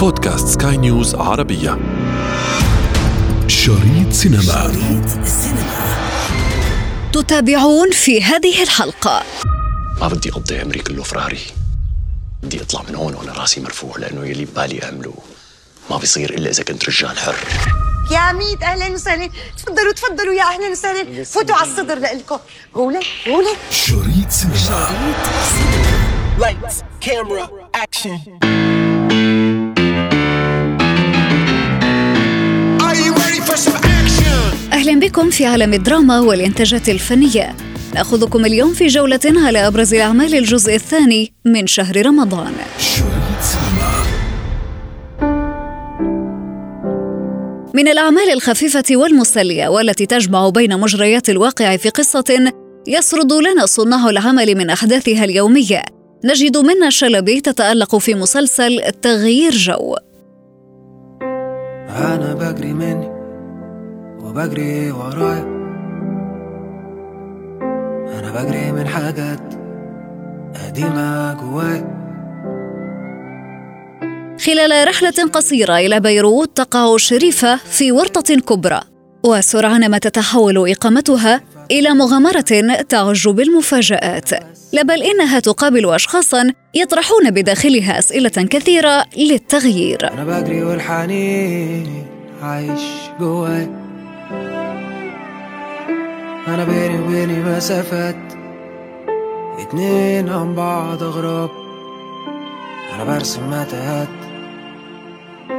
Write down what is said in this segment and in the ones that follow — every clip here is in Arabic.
بودكاست سكاي نيوز عربية. شريط سينما. شريط تتابعون في هذه الحلقة. ما بدي أقضي عمري كله فراري. بدي أطلع من هون وأنا راسي مرفوع لأنه يلي ببالي أعمله. ما بيصير إلا إذا كنت رجال حر. يا عميد أهلا وسهلا تفضلوا تفضلوا يا أهلا وسهلا فوتوا على الصدر لكم غولة غولة شريط سينما. Lights, camera, action. Are بكم في عالم الدراما والإنتاجات الفنية. نأخذكم اليوم في جولة على أبرز الأعمال الجزء الثاني من شهر رمضان. من الأعمال الخفيفة والمسلية والتي تجمع بين مجريات الواقع في قصة يسرد لنا صناع العمل من أحداثها اليومية. نجد منى شلبي تتألق في مسلسل تغيير جو. أنا بجري مني. وبجري ورايا. أنا بجري من حاجات قديمة جوايا. خلال رحلة قصيرة إلى بيروت تقع شريفة في ورطة كبرى وسرعان ما تتحول إقامتها إلى مغامرة تعج بالمفاجآت. لا بل إنها تقابل أشخاصا يطرحون بداخلها أسئلة كثيرة للتغيير. أنا بجري والحنين عايش جوايا. أنا بيني وبيني مسافات. اتنين عن بعض أغراب أنا برسم متاهات.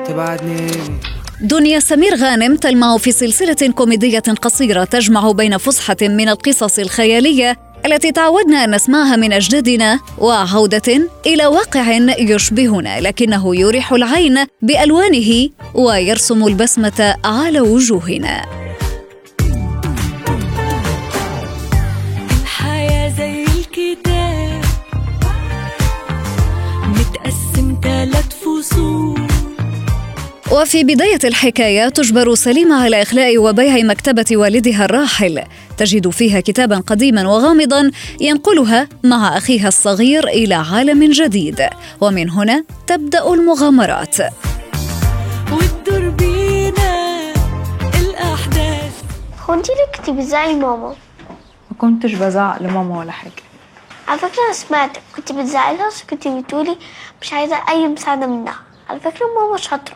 تبعدني دنيا سمير غانم تلمع في سلسلة كوميدية قصيرة تجمع بين فسحة من القصص الخيالية التي تعودنا أن نسمعها من أجدادنا وعودة إلى واقع يشبهنا لكنه يريح العين بألوانه ويرسم البسمة على وجوهنا. الكتاب متقسم تلات فصول. وفي بداية الحكاية تجبر سليمة على إخلاء وبيع مكتبة والدها الراحل. تجد فيها كتابا قديما وغامضا ينقلها مع أخيها الصغير إلى عالم جديد. ومن هنا تبدأ المغامرات. وتدور بينا الأحداث. ليه كنتي بتزعلي ماما؟ ما كنتش بزعق لماما ولا حاجة. على فكرة أنا سمعت كنت بتزعليها بس كنت بتقولي مش عايزة أي مساعدة منها. على فكرة ماما شاطرة.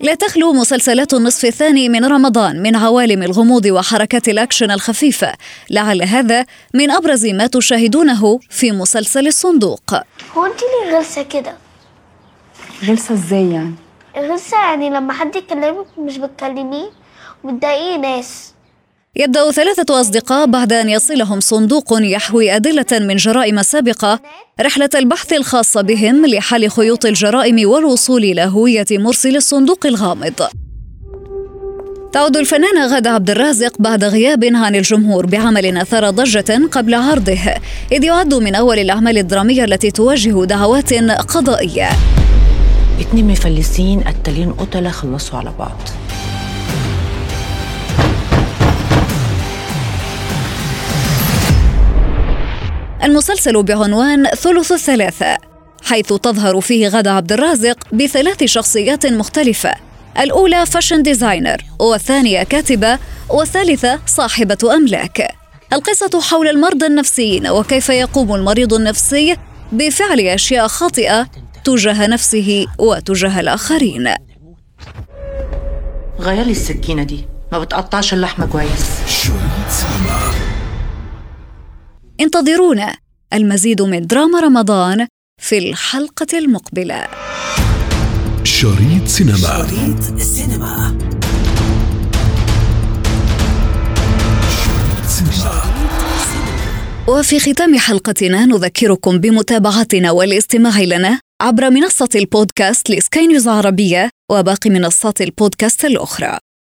لا تخلو مسلسلات النصف الثاني من رمضان من عوالم الغموض وحركات الأكشن الخفيفة. لعل هذا من أبرز ما تشاهدونه في مسلسل الصندوق. هو انت ليه غلسة كده؟ غلسة إزاي يعني؟ غلسة يعني لما حد يكلمك مش بتكلميه وبتضايقي ناس. يبدأ ثلاثة أصدقاء بعد أن يصلهم صندوق يحوي أدلة من جرائم سابقة رحلة البحث الخاصة بهم لحل خيوط الجرائم والوصول إلى هوية مرسل الصندوق الغامض. تعود الفنانة غادة عبد الرازق بعد غياب عن الجمهور بعمل أثار ضجة قبل عرضه، إذ يعد من أول الأعمال الدرامية التي تواجه دعوات قضائية. اتنين مفلسين قتالين قتلة خلصوا على بعض المسلسل بعنوان ثلث الثلاثة حيث تظهر فيه غادة عبد الرازق بثلاث شخصيات مختلفة الأولى fashion designer والثانية كاتبة والثالثة صاحبة أملاك. القصة حول المرضى النفسيين وكيف يقوم المريض النفسي بفعل أشياء خاطئة تجاه نفسه وتجاه الآخرين. غيرلي السكينة دي ما بتقطعش اللحمة كويس. انتظرونا. المزيد من دراما رمضان في الحلقة المقبلة. شريط سينما. Cinema. شريط سينما. وفي ختام حلقتنا نذكركم بمتابعتنا والاستماع لنا عبر منصة البودكاست لسكاي نيوز عربية وباقي منصات البودكاست الأخرى.